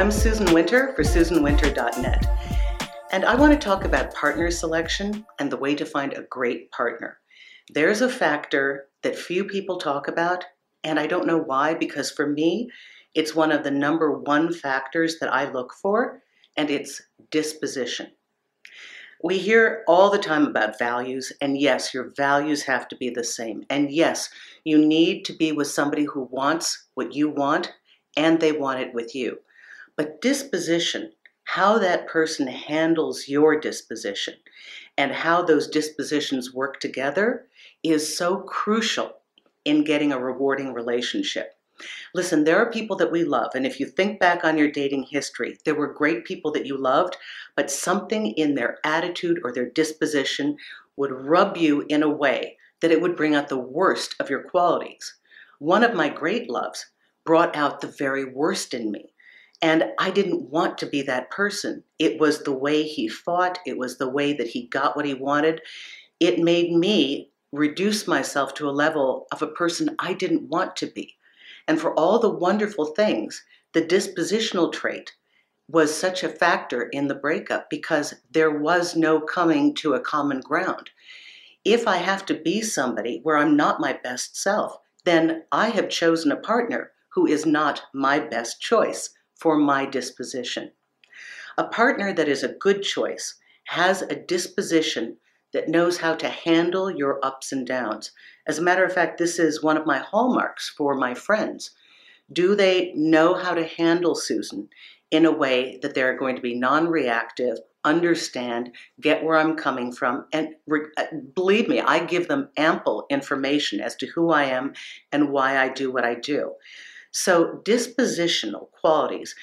I'm Susan Winter for SusanWinter.net, and I want to talk about partner selection and the way to find a great partner. There's a factor that few people talk about, and I don't know why, because for me, it's one of the number one factors that I look for, and it's disposition. We hear all the time about values, and yes, your values have to be the same. And yes, you need to be with somebody who wants what you want and they want it with you. But disposition, how that person handles your disposition and how those dispositions work together is so crucial in getting a rewarding relationship. Listen, there are people that we love, and if you think back on your dating history, there were great people that you loved, but something in their attitude or their disposition would rub you in a way that it would bring out the worst of your qualities. One of my great loves brought out the very worst in me. And I didn't want to be that person. It was the way he fought, it was the way that he got what he wanted. It made me reduce myself to a level of a person I didn't want to be. And for all the wonderful things, the dispositional trait was such a factor in the breakup because there was no coming to a common ground. If I have to be somebody where I'm not my best self, then I have chosen a partner who is not my best choice for my disposition. A partner that is a good choice has a disposition that knows how to handle your ups and downs. As a matter of fact, this is one of my hallmarks for my friends. Do they know how to handle Susan in a way that they're going to be non reactive, understand, get where I'm coming from, and re- uh, believe me, I give them ample information as to who I am and why I do what I do. So, dispositional qualities,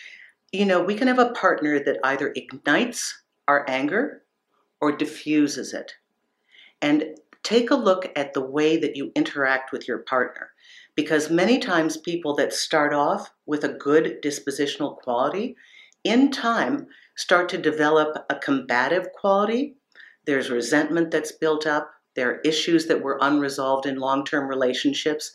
you know, we can have a partner that either ignites our anger or diffuses it. And take a look at the way that you interact with your partner. Because many times people that start off with a good dispositional quality, in time, start to develop a combative quality. There's resentment that's built up. There are issues that were unresolved in long term relationships.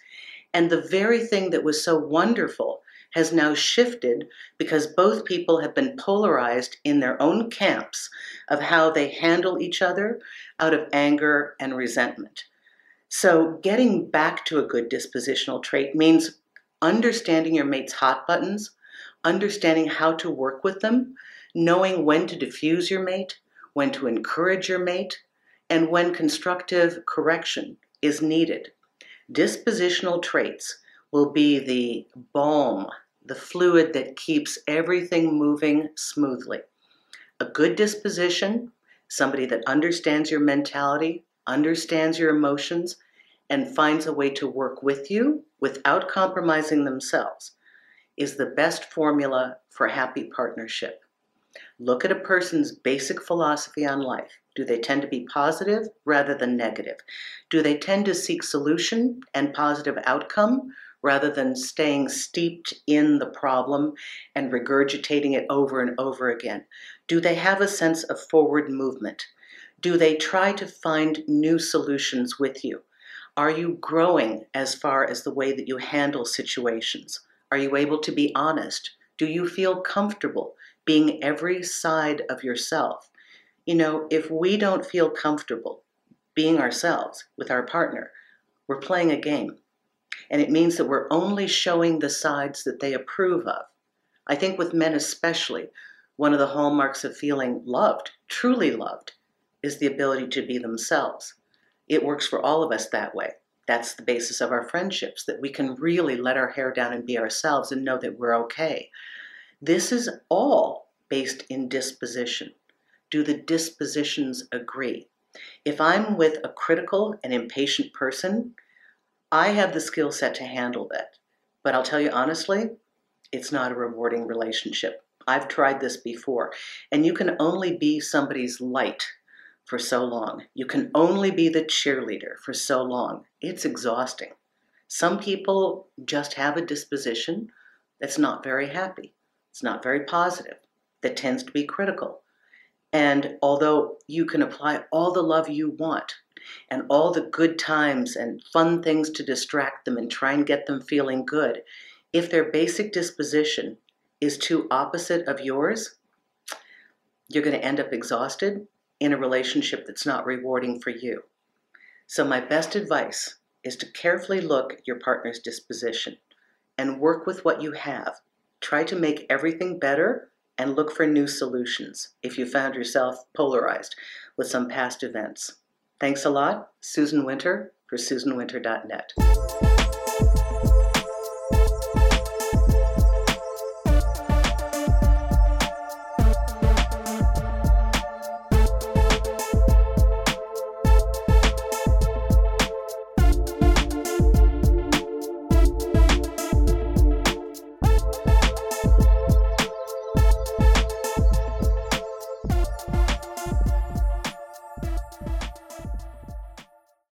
And the very thing that was so wonderful has now shifted because both people have been polarized in their own camps of how they handle each other out of anger and resentment. So, getting back to a good dispositional trait means understanding your mate's hot buttons, understanding how to work with them, knowing when to diffuse your mate, when to encourage your mate, and when constructive correction is needed. Dispositional traits will be the balm the fluid that keeps everything moving smoothly. A good disposition, somebody that understands your mentality, understands your emotions, and finds a way to work with you without compromising themselves, is the best formula for happy partnership. Look at a person's basic philosophy on life. Do they tend to be positive rather than negative? Do they tend to seek solution and positive outcome rather than staying steeped in the problem and regurgitating it over and over again? Do they have a sense of forward movement? Do they try to find new solutions with you? Are you growing as far as the way that you handle situations? Are you able to be honest? Do you feel comfortable being every side of yourself? You know, if we don't feel comfortable being ourselves with our partner, we're playing a game and it means that we're only showing the sides that they approve of. I think with men especially, one of the hallmarks of feeling loved, truly loved, is the ability to be themselves. It works for all of us that way. That's the basis of our friendships, that we can really let our hair down and be ourselves and know that we're okay. This is all based in disposition. Do the dispositions agree? If I'm with a critical and impatient person, I have the skill set to handle that. But I'll tell you honestly, it's not a rewarding relationship. I've tried this before, and you can only be somebody's light for so long. You can only be the cheerleader for so long. It's exhausting. Some people just have a disposition that's not very happy, it's not very positive, that tends to be critical. And although you can apply all the love you want and all the good times and fun things to distract them and try and get them feeling good, if their basic disposition is too opposite of yours, you're going to end up exhausted in a relationship that's not rewarding for you. So, my best advice is to carefully look at your partner's disposition and work with what you have. Try to make everything better and look for new solutions if you found yourself polarized with some past events. Thanks a lot. Susan Winter for SusanWinter.net.